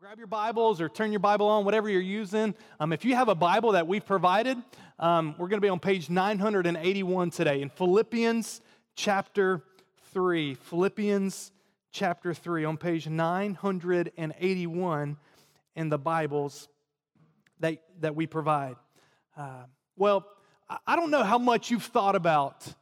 grab your Bibles or turn your Bible on, whatever you're using. Um, if you have a Bible that we've provided, um, we're going to be on page 981 today in Philippians chapter 3. Philippians chapter 3 on page 981 in the Bibles that, that we provide. Uh, well, I don't know how much you've thought about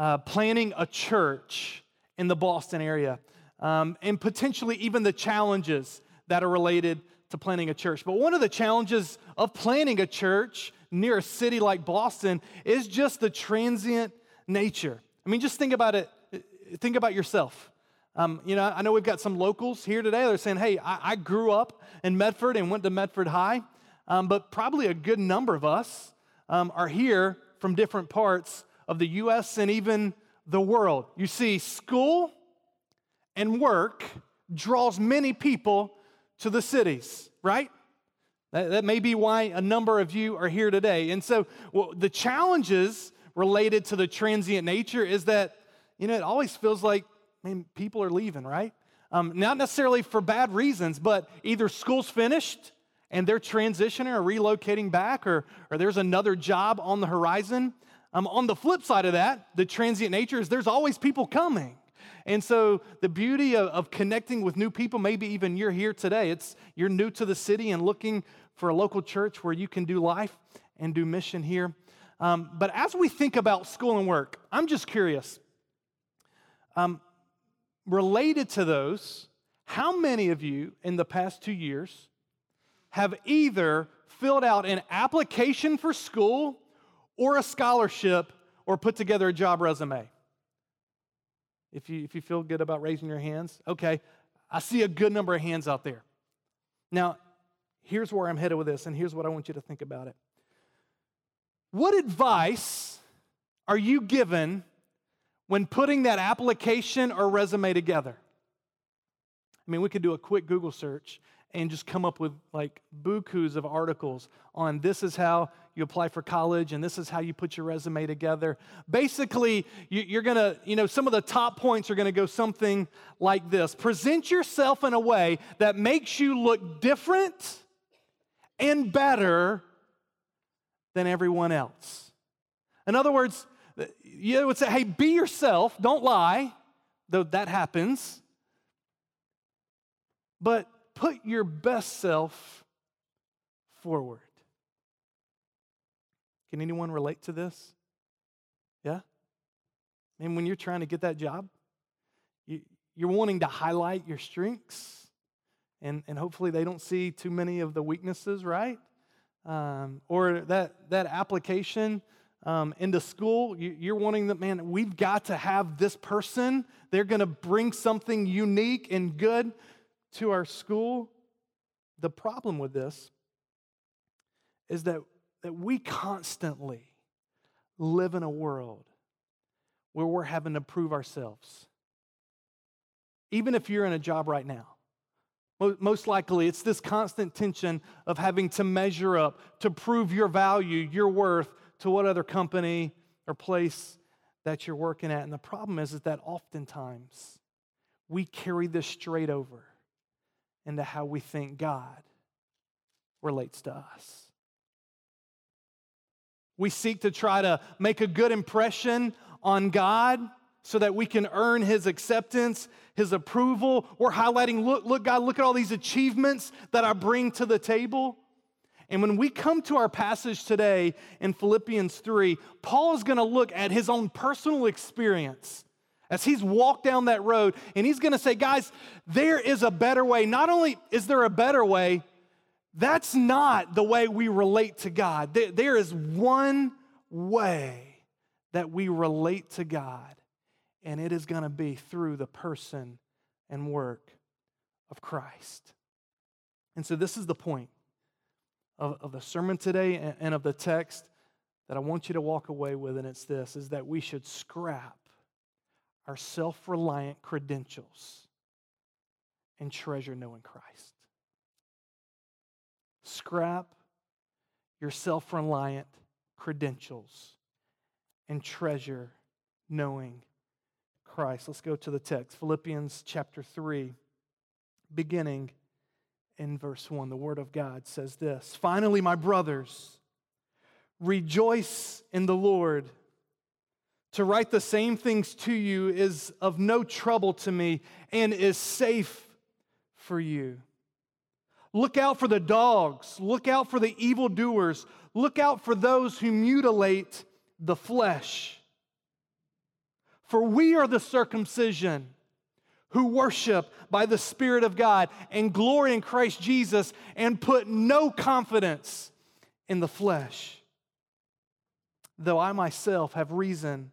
uh, planning a church in the Boston area um, and potentially even the challenges that are related to planning a church. But one of the challenges of planning a church near a city like Boston is just the transient nature. I mean, just think about it. Think about yourself. Um, you know, I know we've got some locals here today. They're saying, "Hey, I, I grew up in Medford and went to Medford High," um, but probably a good number of us um, are here from different parts of the U.S. and even the world. You see, school and work draws many people to the cities, right? That, that may be why a number of you are here today. And so, well, the challenges related to the transient nature is that, you know, it always feels like, man, people are leaving, right? Um, not necessarily for bad reasons, but either school's finished and they're transitioning or relocating back, or, or there's another job on the horizon. Um, on the flip side of that, the transient nature is there's always people coming. And so the beauty of, of, connecting with new people, maybe even you're here today, it's you're new to the city and looking for a local church where you can do life and do mission here. Um, but as we think about school and work, I'm just curious. Um, related to those, how many of you in the past two years have either filled out an application for school or a scholarship or put together a job resume? If you, if you feel good about raising your hands. Okay, I see a good number of hands out there. Now, here's where I'm headed with this, and here's what I want you to think about it. What advice are you given when putting that application or resume together? I mean, we could do a quick Google search and just come up with like bukus of articles on this is how you apply for college and this is how you put your resume together. Basically, you're to, you know, some of the top points are to go something like this Present yourself in a way that makes you look different and better than everyone else. In other words, you would say, hey, be yourself, don't lie, though that happens, but put your best self forward. Can anyone relate to this? Yeah? And when you're trying to get that job, you, you're wanting to highlight your strengths, and, and hopefully they don't see too many of the weaknesses, right? Um, or that, that application um, into school, you, you're wanting that, man, we've got to have this person. They're going to bring something unique and good to our school. The problem with this is that that we constantly live in a world where we're having to prove ourselves. Even if you're in a job right now, most likely it's this constant tension of having to measure up, to prove your value, your worth to what other company or place that you're working at. And the problem is, is that oftentimes we carry this straight over into how we think God relates to us. We seek to try to make a good impression on God so that we can earn His acceptance, His approval. We're highlighting, look, look, God, look at all these achievements that I bring to the table. And when we come to our passage today in Philippians 3, Paul is going to look at his own personal experience as he's walked down that road, and he's going to say, guys, there is a better way. Not only is there a better way, that's not the way we relate to God. There is one way that we relate to God, and it is going to be through the person and work of Christ. And so, this is the point of, of the sermon today and of the text that I want you to walk away with, and it's this is that we should scrap our self reliant credentials and treasure knowing Christ. Scrap your self reliant credentials and treasure knowing Christ. Let's go to the text Philippians chapter 3, beginning in verse 1. The Word of God says this Finally, my brothers, rejoice in the Lord. To write the same things to you is of no trouble to me and is safe for you. Look out for the dogs, look out for the evildoers, look out for those who mutilate the flesh. For we are the circumcision who worship by the Spirit of God and glory in Christ Jesus and put no confidence in the flesh. Though I myself have reason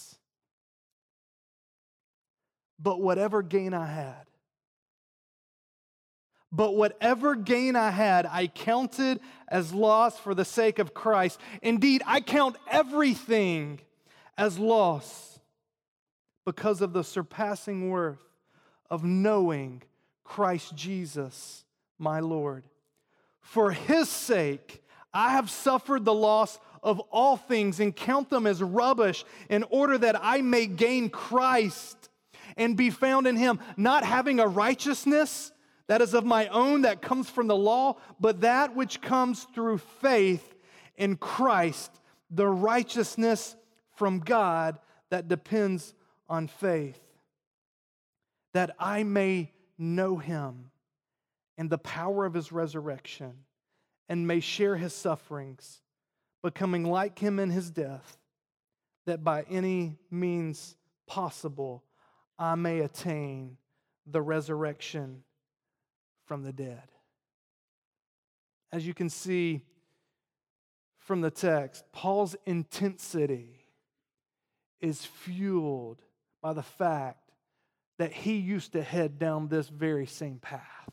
But whatever gain I had, but whatever gain I had, I counted as loss for the sake of Christ. Indeed, I count everything as loss because of the surpassing worth of knowing Christ Jesus, my Lord. For his sake, I have suffered the loss of all things and count them as rubbish in order that I may gain Christ and be found in him, not having a righteousness that is of my own that comes from the law, but that which comes through faith in Christ, the righteousness from God that depends on faith, that I may know him and the power of his resurrection, and may share his sufferings, becoming like him in his death, that by any means possible I may attain the resurrection from the dead. As you can see from the text, Paul's intensity is fueled by the fact that he used to head down this very same path.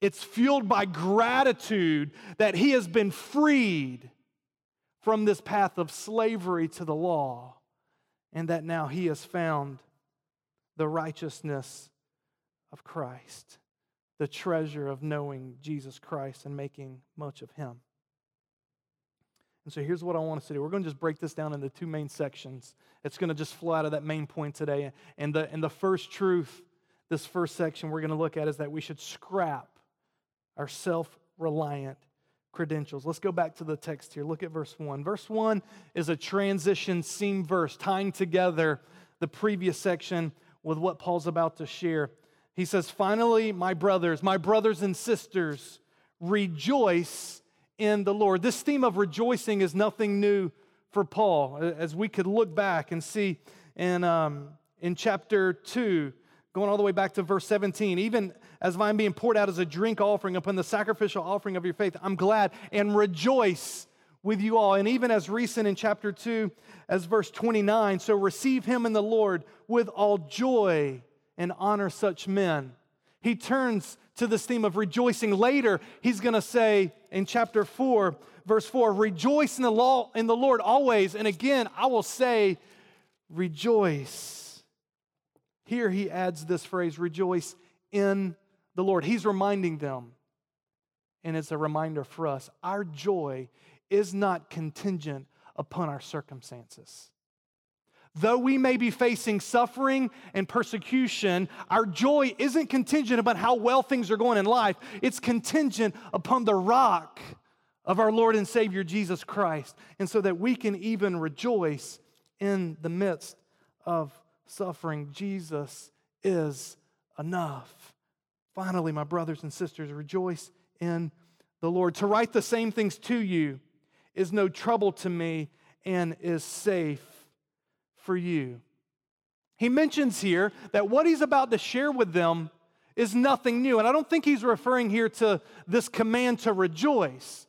It's fueled by gratitude that he has been freed from this path of slavery to the law and that now he has found the righteousness of Christ, the treasure of knowing Jesus Christ and making much of him. And so here's what I want us to do. We're going to just break this down into two main sections. It's going to just flow out of that main point today. And the, and the first truth, this first section we're going to look at is that we should scrap our self reliant credentials. Let's go back to the text here. Look at verse 1. Verse 1 is a transition seam verse tying together the previous section with what Paul's about to share. He says, Finally, my brothers, my brothers and sisters, rejoice in the Lord. This theme of rejoicing is nothing new for Paul, as we could look back and see in, um, in chapter 2, going all the way back to verse 17. Even as I'm being poured out as a drink offering upon the sacrificial offering of your faith, I'm glad and rejoice with you all. And even as recent in chapter 2, as verse 29, so receive him in the Lord with all joy and honor such men. He turns to this theme of rejoicing. Later, he's going to say in chapter 4, verse 4, rejoice in the, law, in the Lord always. And again, I will say, rejoice. Here he adds this phrase, rejoice in the Lord. He's reminding them, and it's a reminder for us our joy is not contingent upon our circumstances. Though we may be facing suffering and persecution, our joy isn't contingent upon how well things are going in life. It's contingent upon the rock of our Lord and Savior Jesus Christ. And so that we can even rejoice in the midst of suffering. Jesus is enough. Finally, my brothers and sisters, rejoice in the Lord. To write the same things to you is no trouble to me and is safe for you. He mentions here that what he's about to share with them is nothing new. And I don't think he's referring here to this command to rejoice.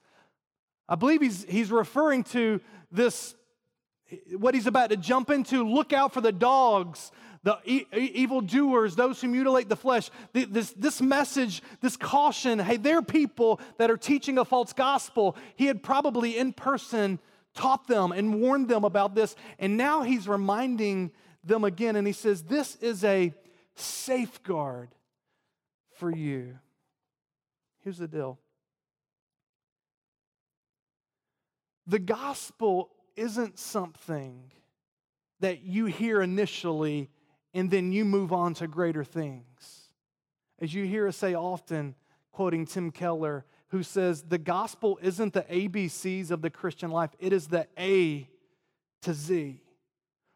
I believe he's, he's referring to this, what he's about to jump into. Look out for the dogs, the e- evil doers, those who mutilate the flesh. This, this message, this caution hey, they're people that are teaching a false gospel. He had probably in person taught them and warned them about this. And now he's reminding them again. And he says, This is a safeguard for you. Here's the deal the gospel isn't something that you hear initially and then you move on to greater things. As you hear us say often, quoting Tim Keller, who says, The gospel isn't the ABCs of the Christian life, it is the A to Z.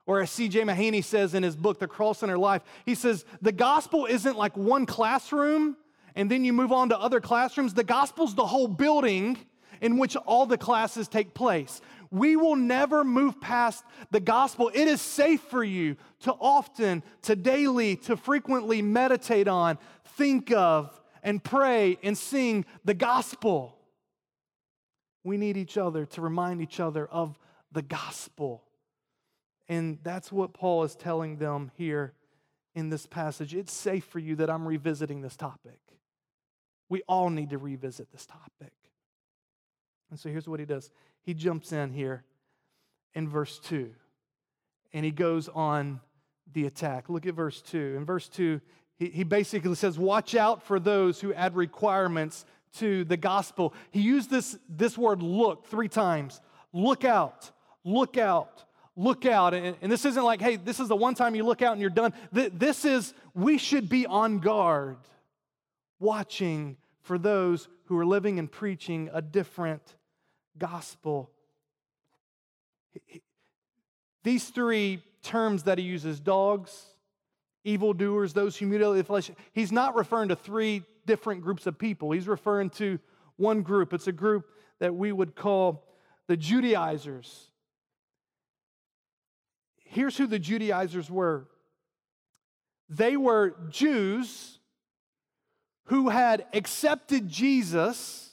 Or as C.J. Mahaney says in his book, The Cross in Our Life, he says, The gospel isn't like one classroom and then you move on to other classrooms. The gospel's the whole building in which all the classes take place. We will never move past the gospel. It is safe for you to often, to daily, to frequently meditate on, think of, and pray and sing the gospel. We need each other to remind each other of the gospel. And that's what Paul is telling them here in this passage. It's safe for you that I'm revisiting this topic. We all need to revisit this topic. And so here's what he does he jumps in here in verse 2 and he goes on the attack. Look at verse 2. In verse 2, he, he basically says, Watch out for those who add requirements to the gospel. He used this, this word look three times. Look out, look out, look out. And, and this isn't like, hey, this is the one time you look out and you're done. This is, we should be on guard, watching for those who are living and preaching a different gospel. These three terms that he uses dogs, evildoers, those who mutilate the flesh he's not referring to three different groups of people. He's referring to one group. It's a group that we would call the Judaizers. Here's who the Judaizers were they were Jews who had accepted Jesus,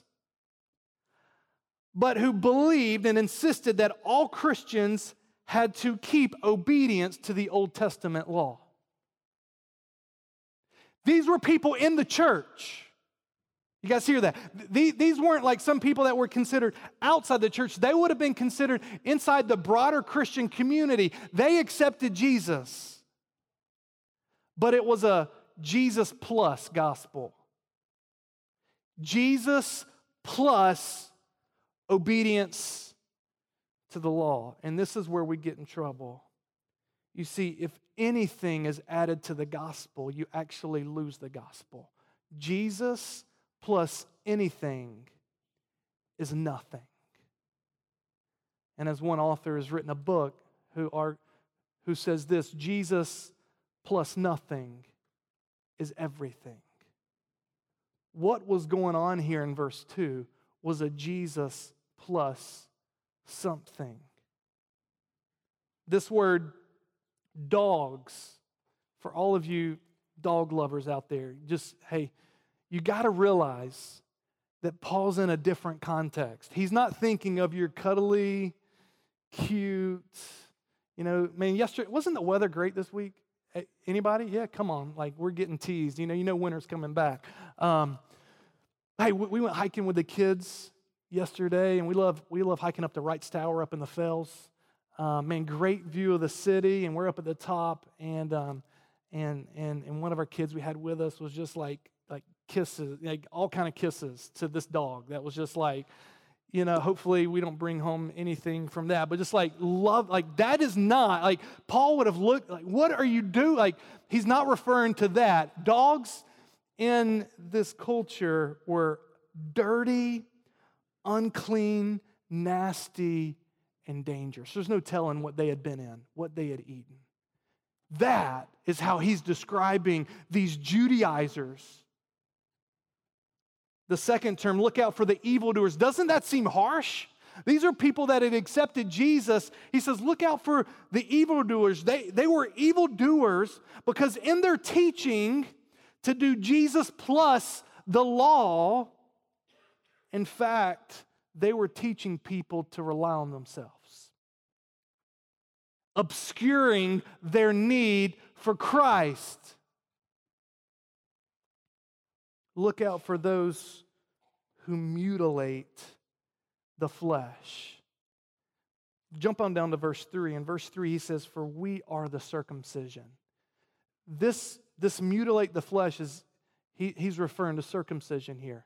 but who believed and insisted that all Christians had to keep obedience to the Old Testament law. These were people in the church. You guys hear that? These weren't like some people that were considered outside the church. They would have been considered inside the broader Christian community. They accepted Jesus, but it was a Jesus plus gospel. Jesus plus obedience to the law. And this is where we get in trouble. You see, if anything is added to the gospel, you actually lose the gospel. Jesus plus anything is nothing. And as one author has written a book who, are, who says this Jesus plus nothing is everything what was going on here in verse 2 was a Jesus plus something. This word dogs, for all of you dog lovers out there, just hey, you got to realize that Paul's in a different context. He's not thinking of your cuddly, cute, you know, man, yesterday, wasn't the weather great this week? Anybody? Yeah, come on. Like we're getting teased. You know, you know winter's coming back. Um, hey, we went hiking with the kids yesterday, and we love we love hiking up the Wrights Tower up in the Fells. Um, man, great view of the city, and we're up at the top, and um, and and and one of our kids we had with us was just like like kisses, like all kind of kisses to this dog. That was just like you know, hopefully we don't bring home anything from that, but just like love, like that is not, like Paul would have looked, like, what are you doing? Like, he's not referring to that. Dogs in this culture were dirty, unclean, nasty, and dangerous. There's no telling what they had been in, what they had eaten. That is how he's describing these Judaizers the second term, look out for the evildoers. Doesn't that seem harsh? These are people that had accepted Jesus. He says, Look out for the evildoers. They, they were evildoers because in their teaching to do Jesus plus the law, in fact, they were teaching people to rely on themselves, obscuring their need for Christ. Look out for those who mutilate the flesh. Jump on down to verse 3. In verse 3, he says, For we are the circumcision. This, this mutilate the flesh is, he, he's referring to circumcision here.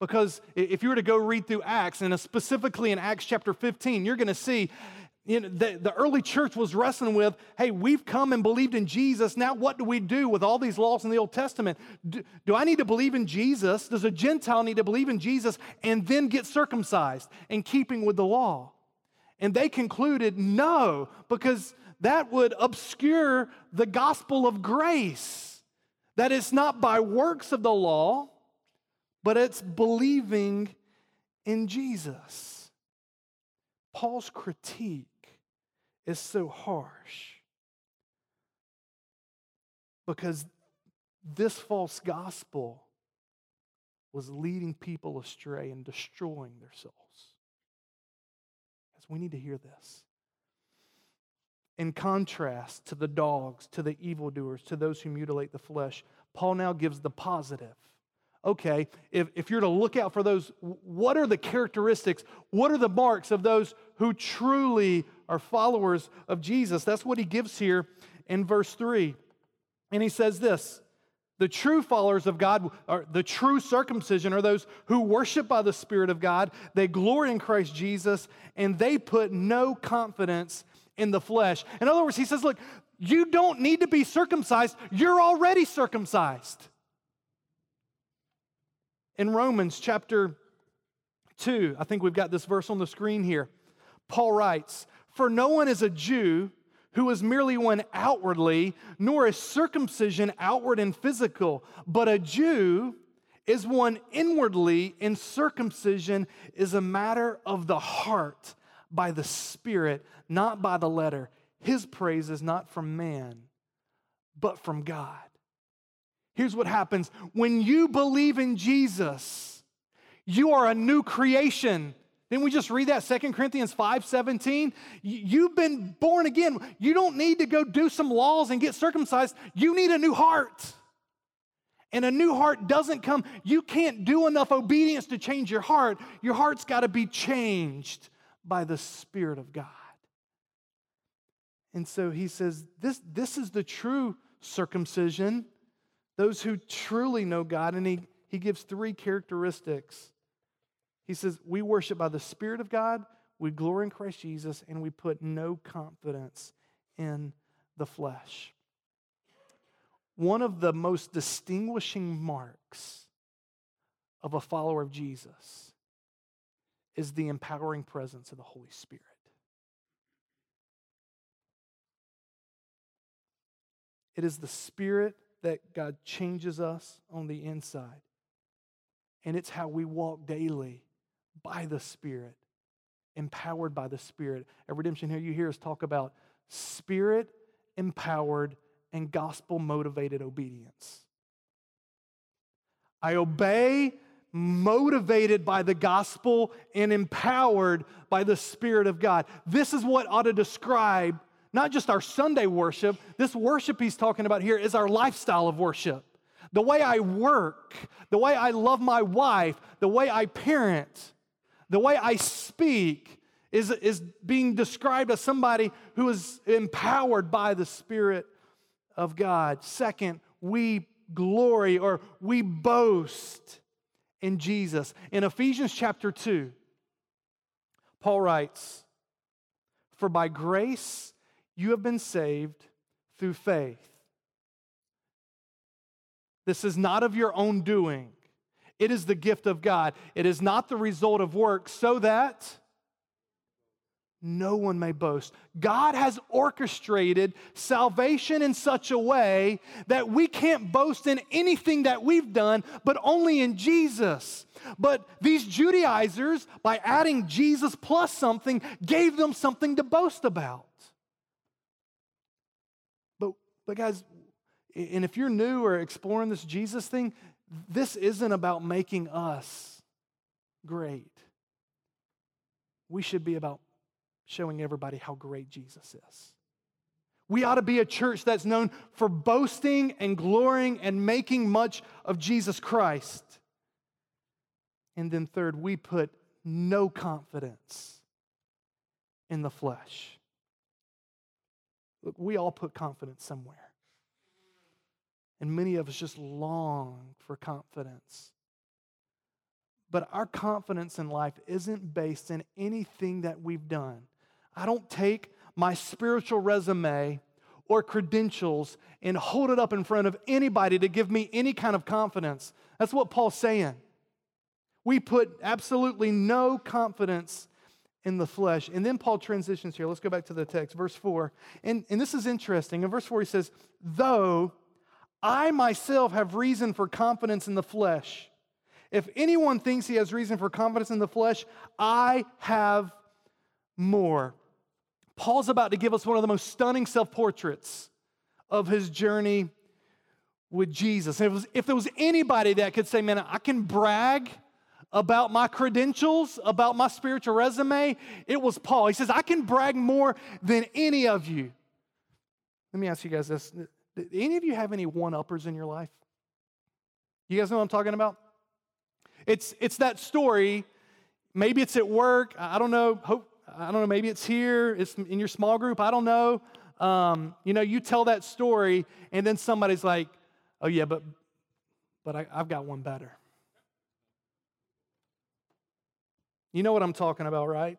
Because if you were to go read through Acts, and specifically in Acts chapter 15, you're going to see you know, the, the early church was wrestling with hey, we've come and believed in Jesus. Now, what do we do with all these laws in the Old Testament? Do, do I need to believe in Jesus? Does a Gentile need to believe in Jesus and then get circumcised in keeping with the law? And they concluded no, because that would obscure the gospel of grace. That it's not by works of the law, but it's believing in Jesus. Paul's critique is so harsh because this false gospel was leading people astray and destroying their souls. As we need to hear this. In contrast to the dogs, to the evildoers, to those who mutilate the flesh, Paul now gives the positive okay, if, if you're to look out for those, what are the characteristics? What are the marks of those who truly are followers of Jesus? That's what he gives here in verse 3. And he says this the true followers of God, or the true circumcision, are those who worship by the Spirit of God. They glory in Christ Jesus, and they put no confidence in the flesh. In other words, he says, Look, you don't need to be circumcised, you're already circumcised in Romans chapter 2, I think we've got this verse on the screen here. Paul writes, For no one is a Jew who is merely one outwardly, nor is circumcision outward and physical, but a Jew is one inwardly, and circumcision is a matter of the heart by the Spirit, not by the letter. His praise is not from man, but from God. Here's what happens when you believe in Jesus, you are a new creation. Didn't we just read that? 2 Corinthians 5 17. You've been born again. You don't need to go do some laws and get circumcised. You need a new heart. And a new heart doesn't come, you can't do enough obedience to change your heart. Your heart's got to be changed by the Spirit of God. And so he says, this, this is the true circumcision those who truly know God, and he, he gives three characteristics. He says, We worship by the Spirit of God, we glory in Christ Jesus, and we put no confidence in the flesh. One of the most distinguishing marks of a follower of Jesus is the empowering presence of the Holy Spirit. It is the Spirit that God changes us on the inside. And it's how we walk daily by the Spirit, empowered by the Spirit. At Redemption here, you hear us talk about spirit empowered and gospel motivated obedience. I obey, motivated by the gospel and empowered by the Spirit of God. This is what ought to describe not just our Sunday worship, this worship he's talking about here is our lifestyle of worship. The way I work, the way I love my wife, the way I parent, the way I speak is, is being described as somebody who is empowered by the Spirit of God. Second, we glory or we boast in Jesus. In Ephesians chapter 2, Paul writes, For by grace you have been saved through faith. This is not of your own doing, it is the gift of God. It is not the result of work, so that no one may boast. God has orchestrated salvation in such a way that we can't boast in anything that we've done, but only in Jesus. But these Judaizers, by adding Jesus plus something, gave them something to boast about. But, guys, and if you're new or exploring this Jesus thing, this isn't about making us great. We should be about showing everybody how great Jesus is. We ought to be a church that's known for boasting and glorying and making much of Jesus Christ. And then, third, we put no confidence in the flesh. Look, we all put confidence somewhere. And many of us just long for confidence. But our confidence in life isn't based in anything that we've done. I don't take my spiritual resume or credentials and hold it up in front of anybody to give me any kind of confidence. That's what Paul's saying. We put absolutely no confidence in the flesh. And then Paul transitions here. Let's go back to the text, verse 4. And, and this is interesting. In verse 4, he says, Though I myself have reason for confidence in the flesh. If anyone thinks he has reason for confidence in the flesh, I have more. Paul's about to give us one of the most stunning self portraits of his journey with Jesus. Was, if there was anybody that could say, Man, I can brag about my credentials, about my spiritual resume, it was Paul. He says, I can brag more than any of you. Let me ask you guys this. Do any of you have any one uppers in your life? You guys know what I'm talking about? It's, it's that story. Maybe it's at work. I don't know. Hope, I don't know. Maybe it's here. It's in your small group. I don't know. Um, you know, you tell that story, and then somebody's like, "Oh yeah, but but I, I've got one better." You know what I'm talking about, right?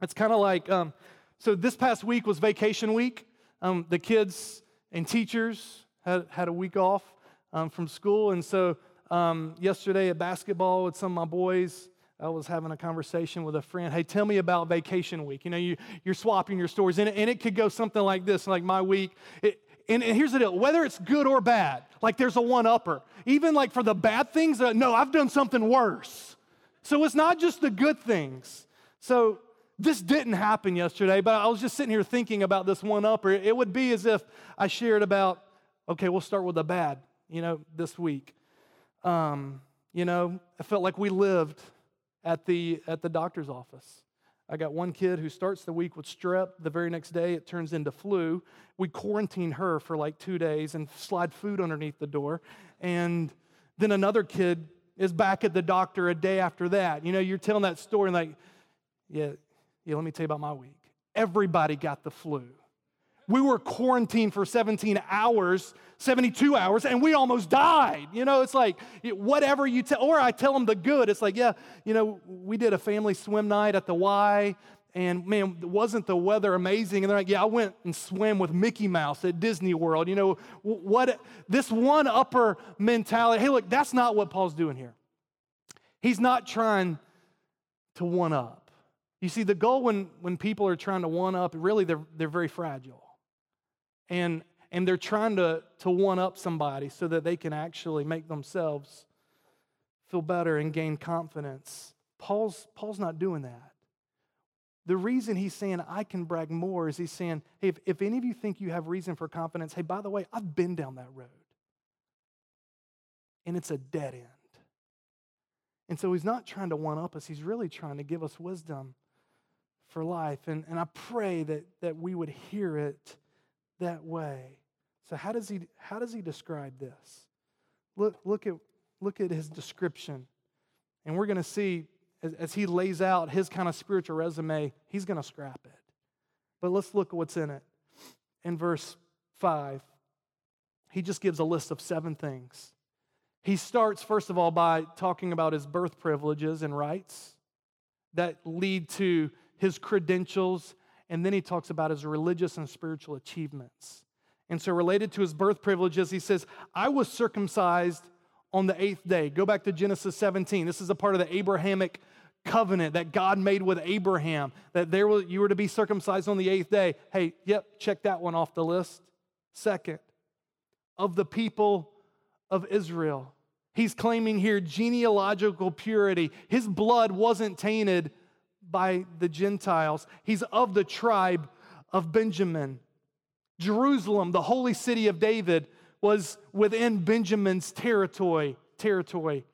It's kind of like, um, so this past week was vacation week. Um, the kids and teachers had, had a week off um, from school. And so um, yesterday at basketball with some of my boys, I was having a conversation with a friend. Hey, tell me about vacation week. You know, you, you're swapping your stories, and and it could go something like this, like my week. It, and, and, here's the deal whether it's good or bad, like there's a one upper. Even like for the bad things, uh, no, I've done something worse. So it's not just the good things. So this didn't happen yesterday, but I was just sitting here thinking about this one upper. It would be as if I shared about, okay, we'll start with the bad, you know, this week. Um, you know, I felt like we lived at the at the doctor's office. I got one kid who starts the week with strep. The very next day, it turns into flu. We quarantine her for like two days and slide food underneath the door. And then another kid is back at the doctor a day after that. You know, you're telling that story and like, yeah, yeah, let me tell you about my week. Everybody got the flu. We were quarantined for 17 hours, 72 hours, and we almost died. You know, it's like whatever you tell, or I tell them the good. It's like, yeah, you know, we did a family swim night at the Y, and man, wasn't the weather amazing? And they're like, yeah, I went and swam with Mickey Mouse at Disney World. You know, what this one upper mentality. Hey, look, that's not what Paul's doing here. He's not trying to one up. You see, the goal when, when people are trying to one up, really, they're, they're very fragile. And, and they're trying to, to one up somebody so that they can actually make themselves feel better and gain confidence. Paul's, Paul's not doing that. The reason he's saying I can brag more is he's saying, hey, if, if any of you think you have reason for confidence, hey, by the way, I've been down that road. And it's a dead end. And so he's not trying to one up us, he's really trying to give us wisdom for life. And, and I pray that, that we would hear it that way. So how does he how does he describe this? Look, look at look at his description. And we're going to see as, as he lays out his kind of spiritual resume, he's going to scrap it. But let's look at what's in it. In verse 5, he just gives a list of seven things. He starts, first of all, by talking about his birth privileges and rights that lead to his credentials, and then he talks about his religious and spiritual achievements. And so, related to his birth privileges, he says, I was circumcised on the eighth day. Go back to Genesis 17. This is a part of the Abrahamic covenant that God made with Abraham, that there was, you were to be circumcised on the eighth day. Hey, yep, check that one off the list. Second, of the people of Israel. He's claiming here genealogical purity. His blood wasn't tainted by the Gentiles, he's of the tribe of Benjamin. Jerusalem, the holy city of David, was within Benjamin's territory. territory.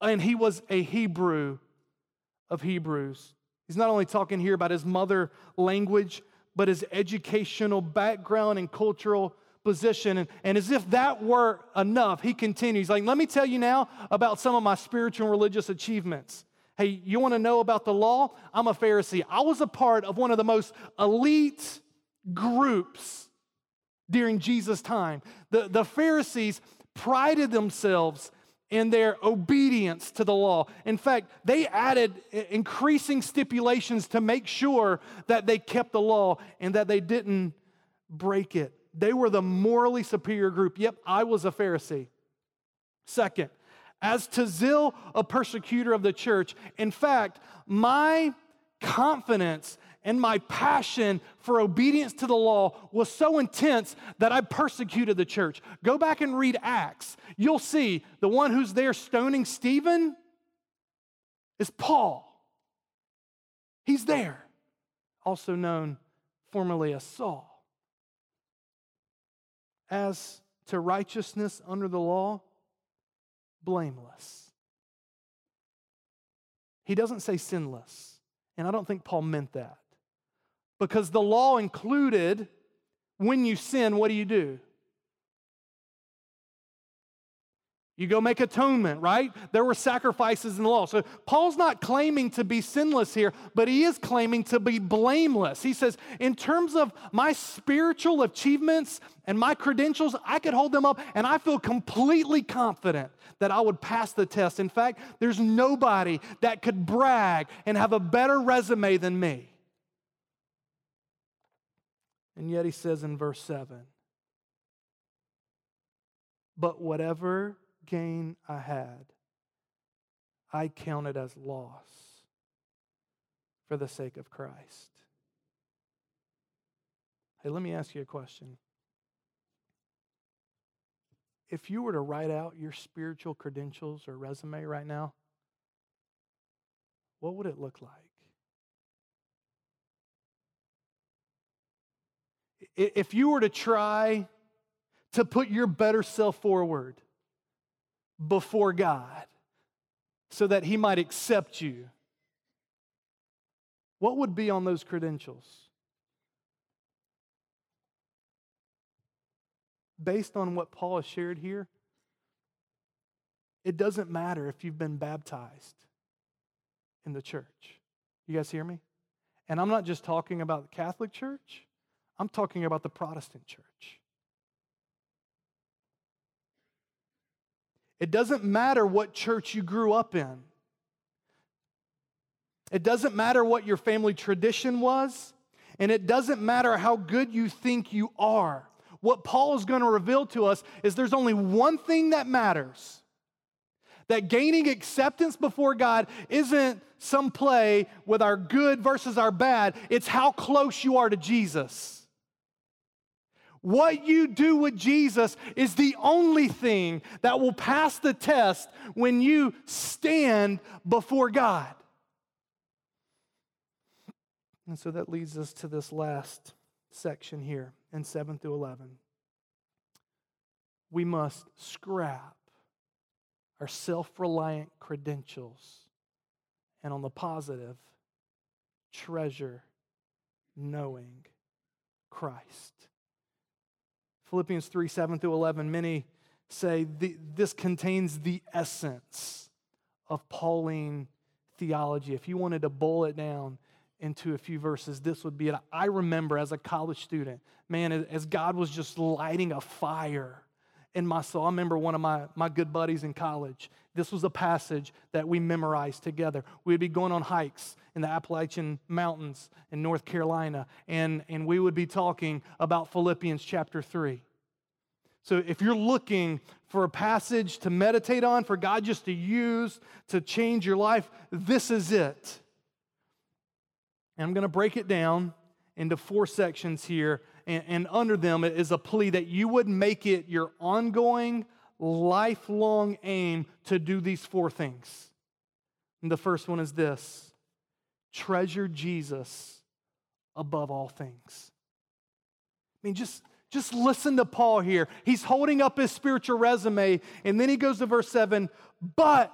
And he was a Hebrew of Hebrews. He's not only talking here about his mother language, but his educational background and cultural position. And, and as if that were enough, he continues, like, let me tell you now about some of my spiritual and religious achievements. Hey, you want to know about the law? I'm a Pharisee. I was a part of one of the most elite groups during Jesus' time. The, the Pharisees prided themselves in their obedience to the law. In fact, they added increasing stipulations to make sure that they kept the law and that they didn't break it. They were the morally superior group. Yep, I was a Pharisee. Second, as to zeal, a persecutor of the church. In fact, my confidence and my passion for obedience to the law was so intense that I persecuted the church. Go back and read Acts. You'll see the one who's there stoning Stephen is Paul. He's there, also known formerly as Saul. As to righteousness under the law, blameless. He doesn't say sinless, and I don't think Paul meant that. Because the law included when you sin, what do you do? You go make atonement, right? There were sacrifices in the law. So Paul's not claiming to be sinless here, but he is claiming to be blameless. He says, in terms of my spiritual achievements and my credentials, I could hold them up and I feel completely confident that I would pass the test. In fact, there's nobody that could brag and have a better resume than me. And yet he says in verse 7 But whatever gain I had, I counted as loss for the sake of Christ. Hey, let me ask you a question. If you were to write out your spiritual credentials or resume right now, what would it look like? If you were to try to put your better self forward before God so that He might accept you, what would be on those credentials? Based on what Paul has shared here, it doesn't matter if you've been baptized in the church. You guys hear me? And I'm not just talking about the Catholic Church. I'm talking about the Protestant church. It doesn't matter what church you grew up in. It doesn't matter what your family tradition was, and it doesn't matter how good you think you are. What Paul is going to reveal to us is there's only one thing that matters. That gaining acceptance before God isn't some play with our good versus our bad, it's how close you are to Jesus. What you do with Jesus is the only thing that will pass the test when you stand before God. And so that leads us to this last section here in 7 through 11. We must scrap our self reliant credentials and, on the positive, treasure knowing Christ. Philippians 3 7 through 11, many say the, this contains the essence of Pauline theology. If you wanted to boil it down into a few verses, this would be it. I remember as a college student, man, as God was just lighting a fire in my soul. I remember one of my, my good buddies in college. This was a passage that we memorized together. We'd be going on hikes in the Appalachian Mountains in North Carolina, and, and we would be talking about Philippians chapter 3. So if you're looking for a passage to meditate on, for God just to use to change your life, this is it. And I'm going to break it down into four sections here and, and under them is a plea that you would make it your ongoing, lifelong aim to do these four things. And the first one is this treasure Jesus above all things. I mean, just, just listen to Paul here. He's holding up his spiritual resume, and then he goes to verse 7 But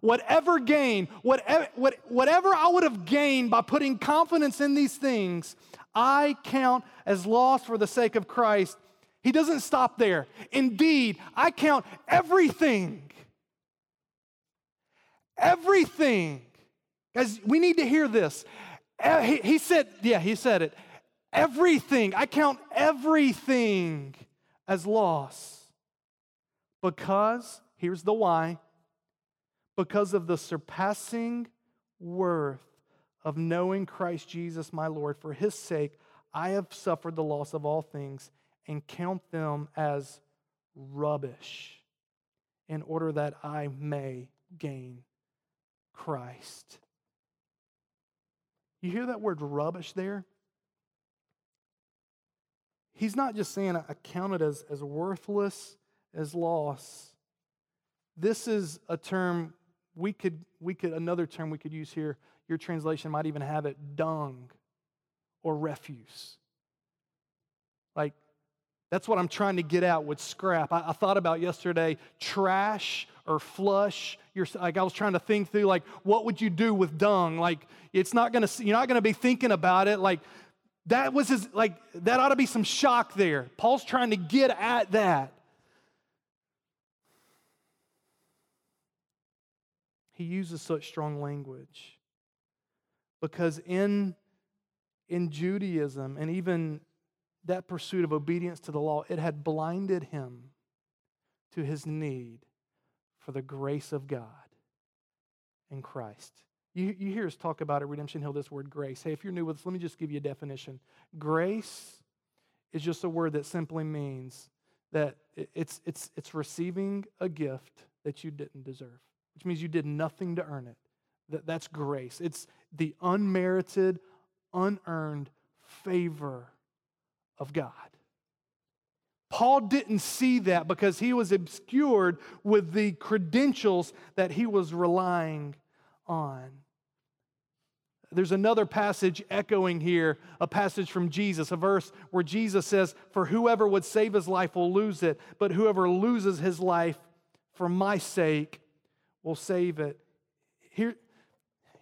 whatever gain, whatever, whatever I would have gained by putting confidence in these things, I count as loss for the sake of Christ. He doesn't stop there. Indeed, I count everything. Everything. Guys, we need to hear this. He, he said, yeah, he said it. Everything. I count everything as loss. Because, here's the why, because of the surpassing worth of knowing Christ Jesus my Lord. For his sake, I have suffered the loss of all things and count them as rubbish in order that I may gain Christ. You hear that word rubbish there? He's not just saying I count it as, as worthless, as loss. This is a term we could, we could, another term we could use here. Your translation might even have it dung or refuse. Like, that's what I'm trying to get out with scrap. I, I thought about yesterday trash or flush. Like I was trying to think through, like, what would you do with dung? Like, it's not gonna, you're not gonna be thinking about it. Like, that was his, like, that ought to be some shock there. Paul's trying to get at that. He uses such strong language because in, in Judaism and even that pursuit of obedience to the law, it had blinded him to his need for the grace of God in Christ. You, you hear us talk about at Redemption Hill this word grace. Hey, if you're new with us, let me just give you a definition. Grace is just a word that simply means that it's, it's, it's receiving a gift that you didn't deserve, which means you did nothing to earn it. That, that's grace. It's the unmerited, unearned favor of God. Paul didn't see that because he was obscured with the credentials that he was relying on. There's another passage echoing here, a passage from Jesus, a verse where Jesus says, For whoever would save his life will lose it, but whoever loses his life for my sake will save it. Here,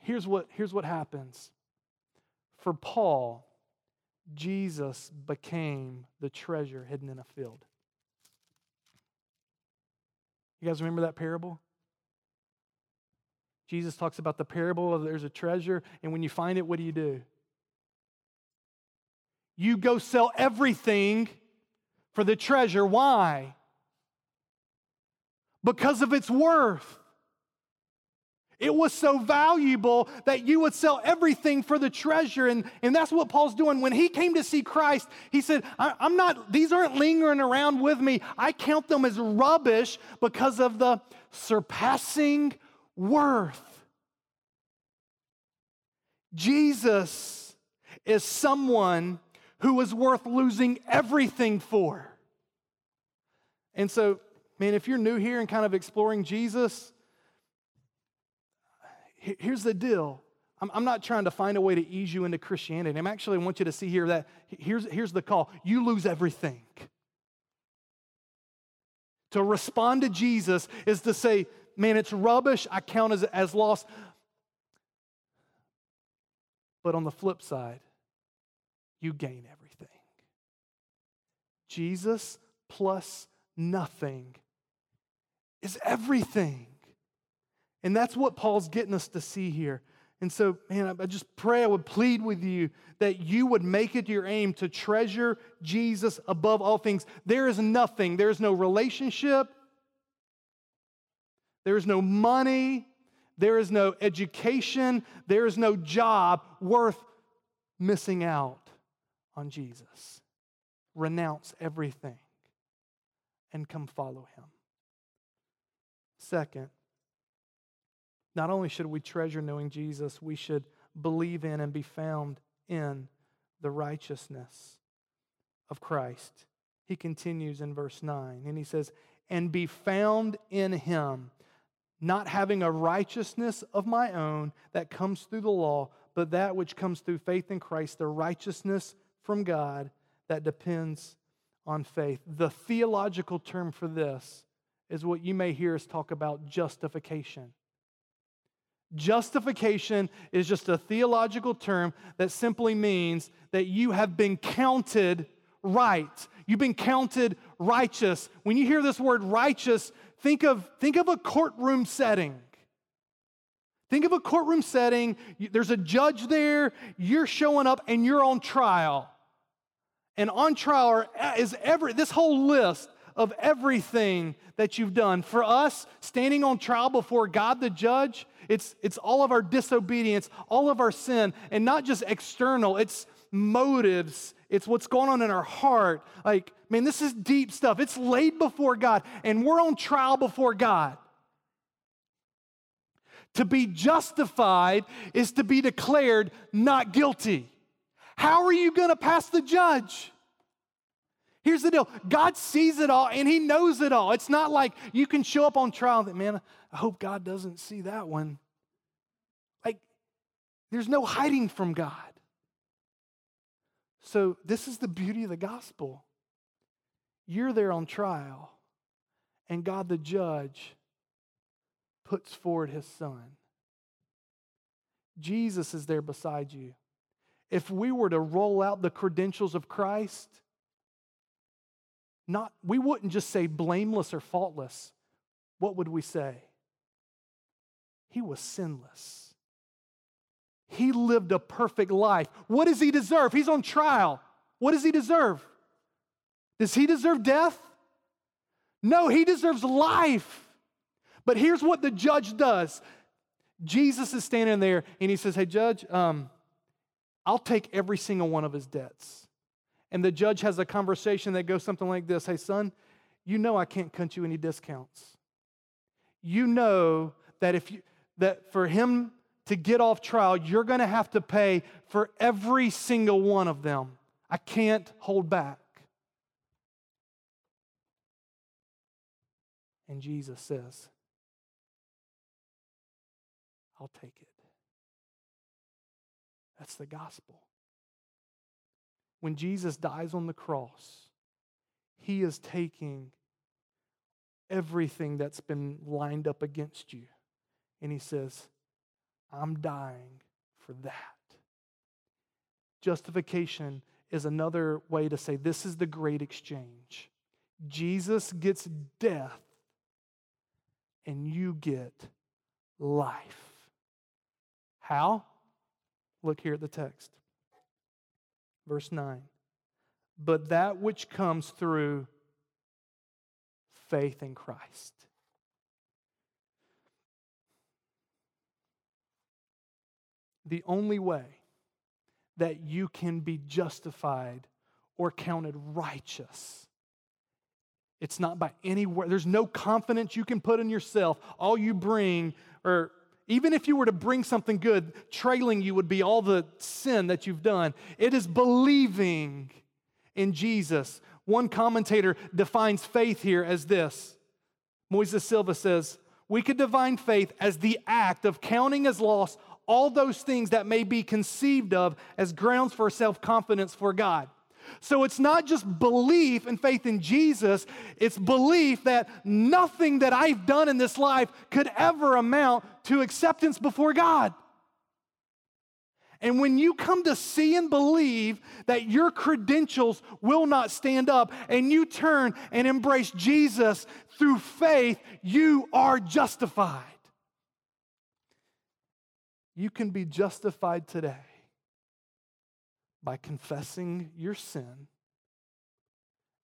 here's, what, here's what happens. For Paul, Jesus became the treasure hidden in a field. You guys remember that parable? Jesus talks about the parable of there's a treasure, and when you find it, what do you do? You go sell everything for the treasure. Why? Because of its worth. It was so valuable that you would sell everything for the treasure. And, and that's what Paul's doing. When he came to see Christ, he said, I'm not, these aren't lingering around with me. I count them as rubbish because of the surpassing worth. Jesus is someone who is worth losing everything for. And so, man, if you're new here and kind of exploring Jesus, here's the deal. I'm, I'm not trying to find a way to ease you into Christianity. I'm actually I want you to see here that here's, here's the call you lose everything. To respond to Jesus is to say, man, it's rubbish. I count as, as lost. But on the flip side, you gain everything. Jesus plus nothing is everything. And that's what Paul's getting us to see here. And so, man, I just pray, I would plead with you that you would make it your aim to treasure Jesus above all things. There is nothing, there is no relationship, there is no money, there is no education, there is no job worth missing out on Jesus. Renounce everything and come follow him. Second, not only should we treasure knowing Jesus, we should believe in and be found in the righteousness of Christ. He continues in verse 9 and he says, And be found in him, not having a righteousness of my own that comes through the law, but that which comes through faith in Christ, the righteousness from God that depends on faith. The theological term for this is what you may hear us talk about justification Justification is just a theological term that simply means that you have been counted right. You've been counted righteous. When you hear this word righteous, think of, think of a courtroom setting. Think of a courtroom setting. There's a judge there, you're showing up, and you're on trial. And on trial is every, this whole list of everything that you've done. For us, standing on trial before God the judge, it's, it's all of our disobedience, all of our sin, and not just external, it's motives, it's what's going on in our heart. Like, man, this is deep stuff. It's laid before God, and we're on trial before God. To be justified is to be declared not guilty. How are you going to pass the judge? Here's the deal God sees it all and He knows it all. It's not like you can show up on trial that, man, I hope God doesn't see that one. Like, there's no hiding from God. So, this is the beauty of the gospel. You're there on trial, and God the judge puts forward his son. Jesus is there beside you. If we were to roll out the credentials of Christ, not we wouldn't just say blameless or faultless. What would we say? He was sinless. He lived a perfect life. What does he deserve? He's on trial. What does he deserve? Does he deserve death? No, he deserves life. But here's what the judge does Jesus is standing there and he says, Hey, judge, um, I'll take every single one of his debts. And the judge has a conversation that goes something like this Hey, son, you know I can't cut you any discounts. You know that if you, that for him to get off trial, you're going to have to pay for every single one of them. I can't hold back. And Jesus says, I'll take it. That's the gospel. When Jesus dies on the cross, he is taking everything that's been lined up against you and he says, I'm dying for that. Justification is another way to say this is the great exchange. Jesus gets death, and you get life. How? Look here at the text. Verse 9. But that which comes through faith in Christ. the only way that you can be justified or counted righteous. It's not by anywhere. There's no confidence you can put in yourself. All you bring, or even if you were to bring something good, trailing you would be all the sin that you've done. It is believing in Jesus. One commentator defines faith here as this Moises Silva says, We could define faith as the act of counting as loss all those things that may be conceived of as grounds for self confidence for God. So it's not just belief and faith in Jesus, it's belief that nothing that I've done in this life could ever amount to acceptance before God. And when you come to see and believe that your credentials will not stand up and you turn and embrace Jesus through faith, you are justified. You can be justified today by confessing your sin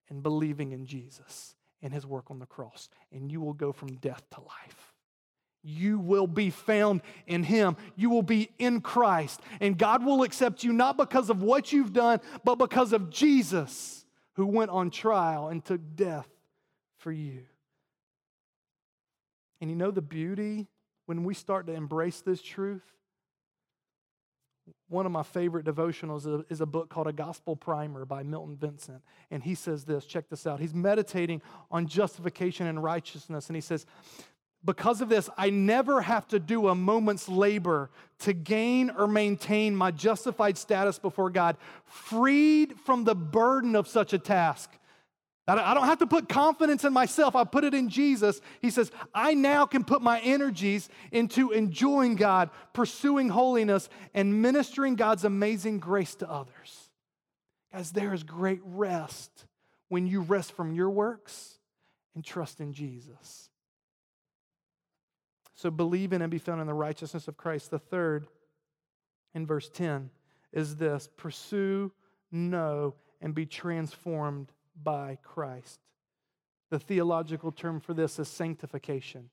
and believing in Jesus and his work on the cross, and you will go from death to life. You will be found in him. You will be in Christ. And God will accept you not because of what you've done, but because of Jesus who went on trial and took death for you. And you know the beauty when we start to embrace this truth? One of my favorite devotionals is a book called A Gospel Primer by Milton Vincent. And he says this check this out. He's meditating on justification and righteousness. And he says, because of this, I never have to do a moment's labor to gain or maintain my justified status before God, freed from the burden of such a task. I don't have to put confidence in myself. I put it in Jesus. He says, I now can put my energies into enjoying God, pursuing holiness, and ministering God's amazing grace to others. Guys, there is great rest when you rest from your works and trust in Jesus. So believe in and be found in the righteousness of Christ. The third, in verse 10, is this pursue, know, and be transformed by Christ. The theological term for this is sanctification.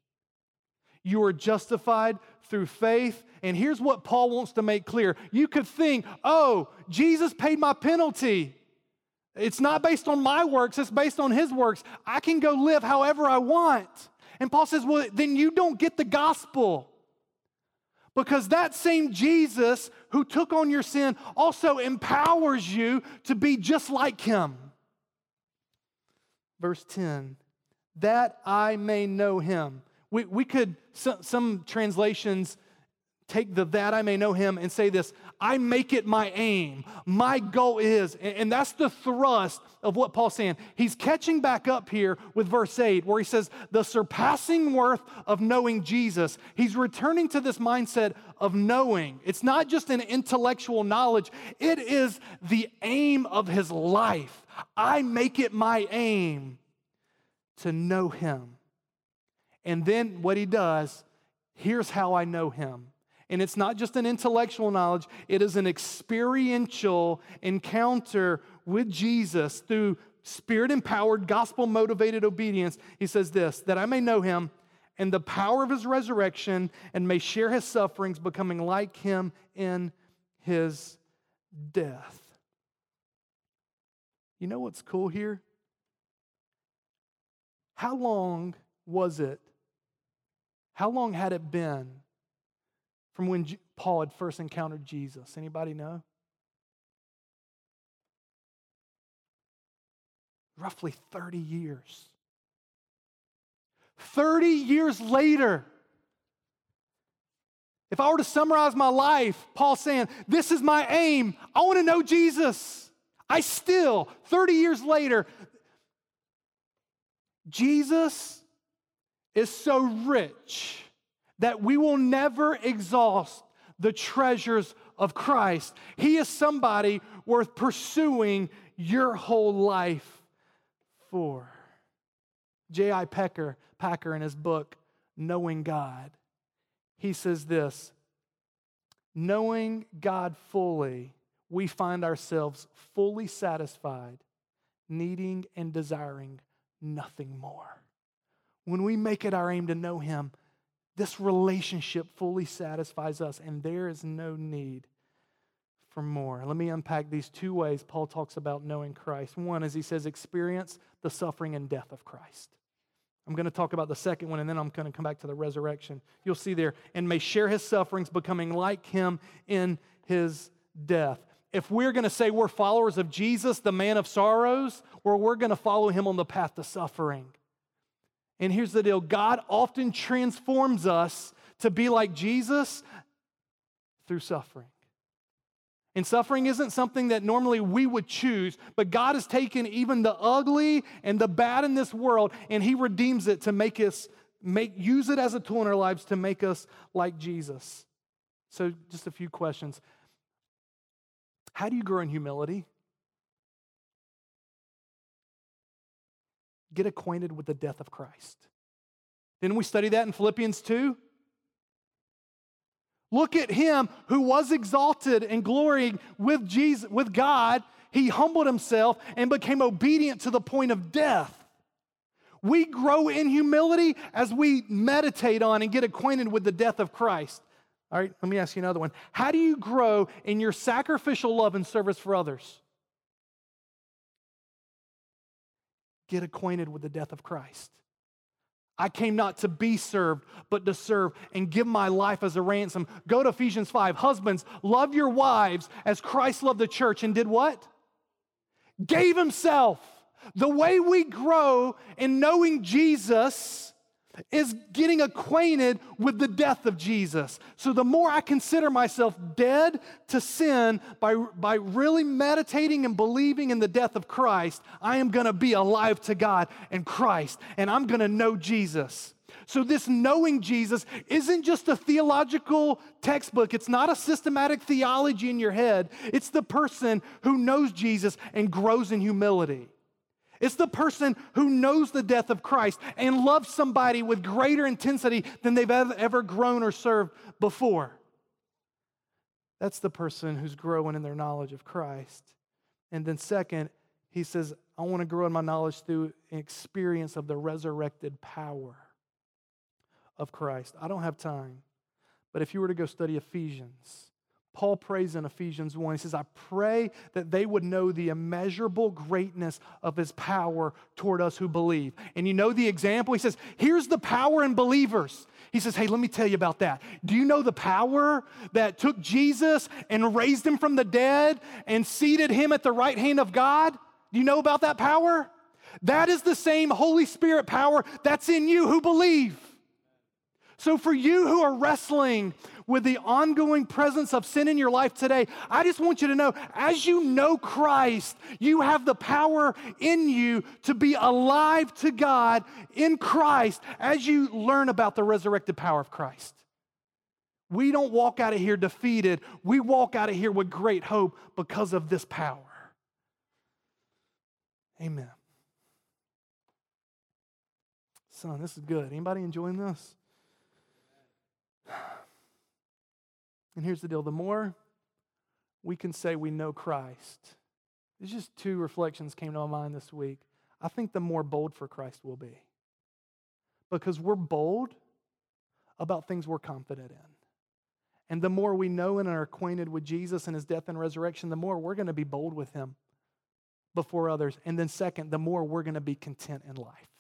You are justified through faith. And here's what Paul wants to make clear. You could think, oh, Jesus paid my penalty. It's not based on my works, it's based on his works. I can go live however I want. And Paul says, well, then you don't get the gospel. Because that same Jesus who took on your sin also empowers you to be just like him. Verse 10 that I may know him. We, we could, some, some translations take the that I may know him and say this I make it my aim. My goal is, and, and that's the thrust of what Paul's saying. He's catching back up here with verse 8, where he says, the surpassing worth of knowing Jesus. He's returning to this mindset of knowing. It's not just an intellectual knowledge, it is the aim of his life. I make it my aim to know him. And then what he does, here's how I know him. And it's not just an intellectual knowledge, it is an experiential encounter with Jesus through spirit empowered, gospel motivated obedience. He says this that I may know him and the power of his resurrection and may share his sufferings, becoming like him in his death. You know what's cool here? How long was it? How long had it been from when Paul had first encountered Jesus? Anybody know? Roughly 30 years. 30 years later, if I were to summarize my life, Paul saying, This is my aim. I want to know Jesus. I still, 30 years later, Jesus is so rich that we will never exhaust the treasures of Christ. He is somebody worth pursuing your whole life for. J.I. Packer, Packer, in his book, Knowing God, he says this Knowing God fully, we find ourselves fully satisfied, needing and desiring nothing more. When we make it our aim to know Him, this relationship fully satisfies us, and there is no need for more. Let me unpack these two ways Paul talks about knowing Christ. One is he says, experience the suffering and death of Christ. I'm going to talk about the second one, and then I'm going to come back to the resurrection. You'll see there, and may share his sufferings, becoming like him in his death. If we're going to say we're followers of Jesus, the man of sorrows, or we're going to follow him on the path to suffering. And here's the deal God often transforms us to be like Jesus through suffering. And suffering isn't something that normally we would choose, but God has taken even the ugly and the bad in this world and He redeems it to make us make use it as a tool in our lives to make us like Jesus. So, just a few questions. How do you grow in humility? Get acquainted with the death of Christ. Didn't we study that in Philippians 2? Look at him who was exalted and glorying with Jesus, with God. He humbled himself and became obedient to the point of death. We grow in humility as we meditate on and get acquainted with the death of Christ. All right, let me ask you another one. How do you grow in your sacrificial love and service for others? Get acquainted with the death of Christ. I came not to be served, but to serve and give my life as a ransom. Go to Ephesians 5. Husbands, love your wives as Christ loved the church and did what? Gave himself. The way we grow in knowing Jesus is getting acquainted with the death of Jesus. So the more I consider myself dead to sin by, by really meditating and believing in the death of Christ, I am going to be alive to God and Christ, and I'm going to know Jesus. So, this knowing Jesus isn't just a theological textbook. It's not a systematic theology in your head. It's the person who knows Jesus and grows in humility. It's the person who knows the death of Christ and loves somebody with greater intensity than they've ever grown or served before. That's the person who's growing in their knowledge of Christ. And then, second, he says, I want to grow in my knowledge through an experience of the resurrected power of Christ. I don't have time, but if you were to go study Ephesians, Paul prays in Ephesians 1. He says, I pray that they would know the immeasurable greatness of his power toward us who believe. And you know the example? He says, Here's the power in believers. He says, Hey, let me tell you about that. Do you know the power that took Jesus and raised him from the dead and seated him at the right hand of God? Do you know about that power? That is the same Holy Spirit power that's in you who believe. So, for you who are wrestling with the ongoing presence of sin in your life today, I just want you to know as you know Christ, you have the power in you to be alive to God in Christ as you learn about the resurrected power of Christ. We don't walk out of here defeated, we walk out of here with great hope because of this power. Amen. Son, this is good. Anybody enjoying this? And here's the deal the more we can say we know Christ, there's just two reflections came to my mind this week. I think the more bold for Christ we'll be. Because we're bold about things we're confident in. And the more we know and are acquainted with Jesus and his death and resurrection, the more we're going to be bold with him before others. And then, second, the more we're going to be content in life.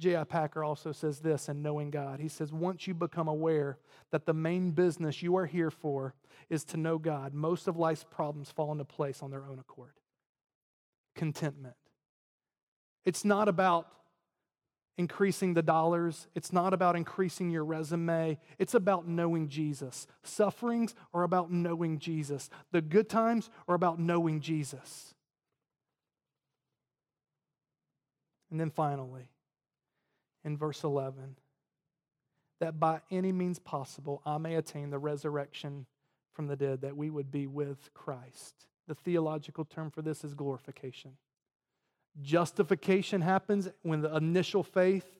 J.I. Packer also says this in Knowing God. He says, Once you become aware that the main business you are here for is to know God, most of life's problems fall into place on their own accord. Contentment. It's not about increasing the dollars, it's not about increasing your resume, it's about knowing Jesus. Sufferings are about knowing Jesus, the good times are about knowing Jesus. And then finally, in verse 11 that by any means possible I may attain the resurrection from the dead, that we would be with Christ. The theological term for this is glorification. Justification happens when the initial faith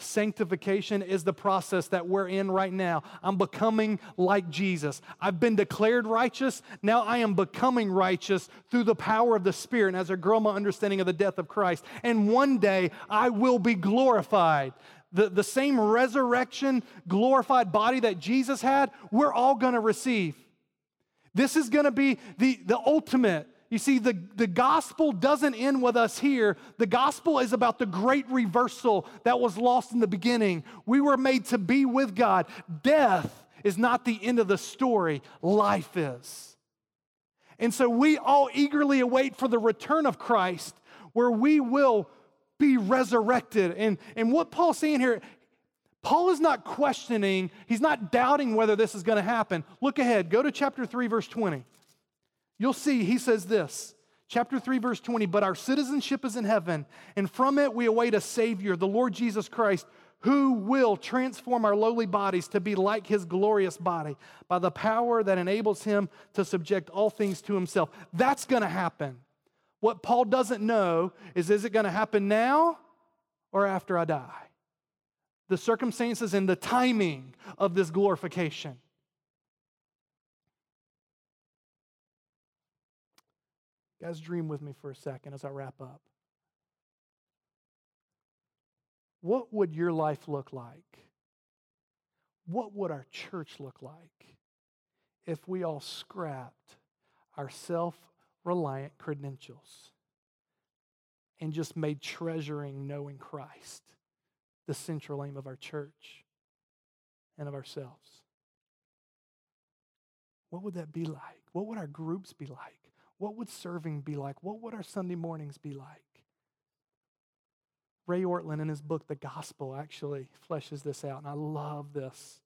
Sanctification is the process that we're in right now. I'm becoming like Jesus. I've been declared righteous. Now I am becoming righteous through the power of the Spirit and as I grow my understanding of the death of Christ. And one day I will be glorified. The, the same resurrection, glorified body that Jesus had, we're all going to receive. This is going to be the, the ultimate you see, the, the gospel doesn't end with us here. The gospel is about the great reversal that was lost in the beginning. We were made to be with God. Death is not the end of the story, life is. And so we all eagerly await for the return of Christ, where we will be resurrected. And, and what Paul's saying here, Paul is not questioning, he's not doubting whether this is going to happen. Look ahead, go to chapter 3, verse 20. You'll see, he says this. Chapter 3, verse 20, but our citizenship is in heaven, and from it we await a Savior, the Lord Jesus Christ, who will transform our lowly bodies to be like his glorious body by the power that enables him to subject all things to himself. That's going to happen. What Paul doesn't know is is it going to happen now or after I die? The circumstances and the timing of this glorification. Guys, dream with me for a second as I wrap up. What would your life look like? What would our church look like if we all scrapped our self reliant credentials and just made treasuring knowing Christ the central aim of our church and of ourselves? What would that be like? What would our groups be like? What would serving be like? What would our Sunday mornings be like? Ray Ortlund, in his book, The Gospel, actually fleshes this out, and I love this.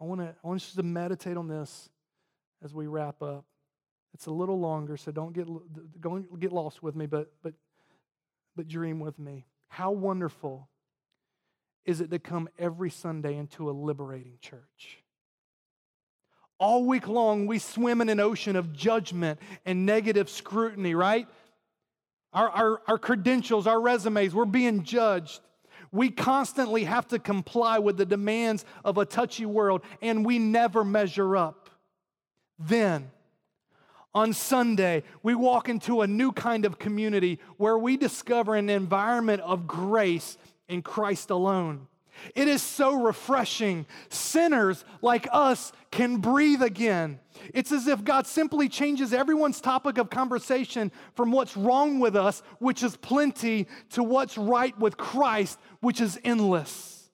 I want, to, I want you to meditate on this as we wrap up. It's a little longer, so don't get, don't get lost with me, but, but, but dream with me. How wonderful is it to come every Sunday into a liberating church? All week long, we swim in an ocean of judgment and negative scrutiny, right? Our, our, our credentials, our resumes, we're being judged. We constantly have to comply with the demands of a touchy world, and we never measure up. Then, on Sunday, we walk into a new kind of community where we discover an environment of grace in Christ alone. It is so refreshing. Sinners like us can breathe again. It's as if God simply changes everyone's topic of conversation from what's wrong with us, which is plenty, to what's right with Christ, which is endless.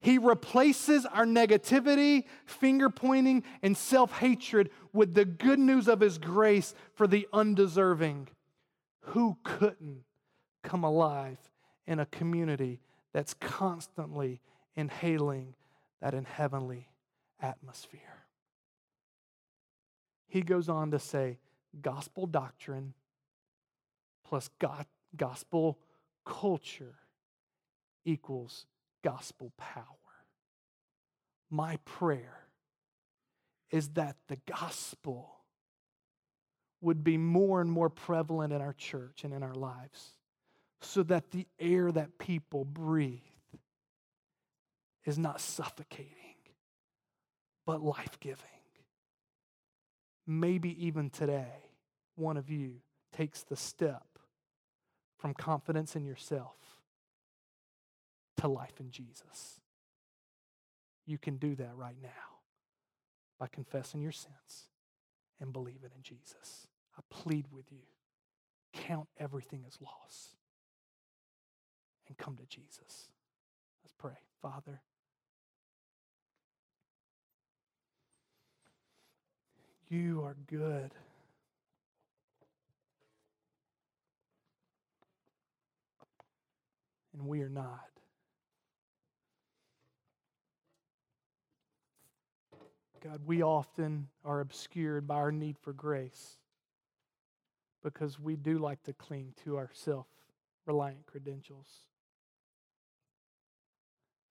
He replaces our negativity, finger pointing, and self hatred with the good news of His grace for the undeserving. Who couldn't come alive in a community that's constantly inhaling that in heavenly atmosphere. He goes on to say gospel doctrine plus God, gospel culture equals gospel power. My prayer is that the gospel would be more and more prevalent in our church and in our lives so that the air that people breathe is not suffocating, but life giving. Maybe even today, one of you takes the step from confidence in yourself to life in Jesus. You can do that right now by confessing your sins and believing in Jesus. I plead with you count everything as loss and come to Jesus. Let's pray. Father, you are good. And we are not. God, we often are obscured by our need for grace because we do like to cling to our self reliant credentials.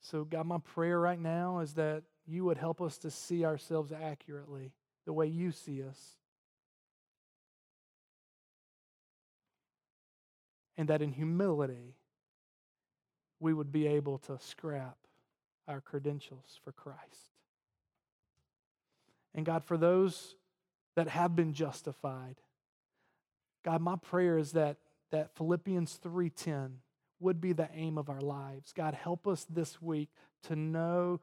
So, God, my prayer right now is that you would help us to see ourselves accurately the way you see us. And that in humility, we would be able to scrap our credentials for Christ. And God, for those that have been justified, God, my prayer is that, that Philippians 3:10 would be the aim of our lives. God, help us this week to know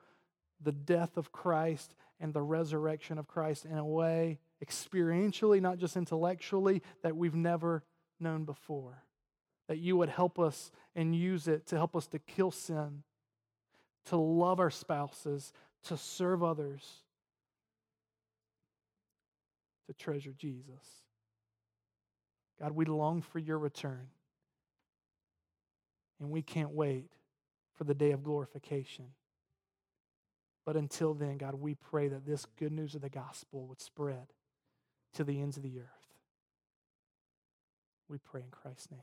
the death of Christ and the resurrection of Christ in a way, experientially, not just intellectually, that we've never known before. That you would help us and use it to help us to kill sin, to love our spouses, to serve others, to treasure Jesus. God, we long for your return. And we can't wait for the day of glorification. But until then, God, we pray that this good news of the gospel would spread to the ends of the earth. We pray in Christ's name.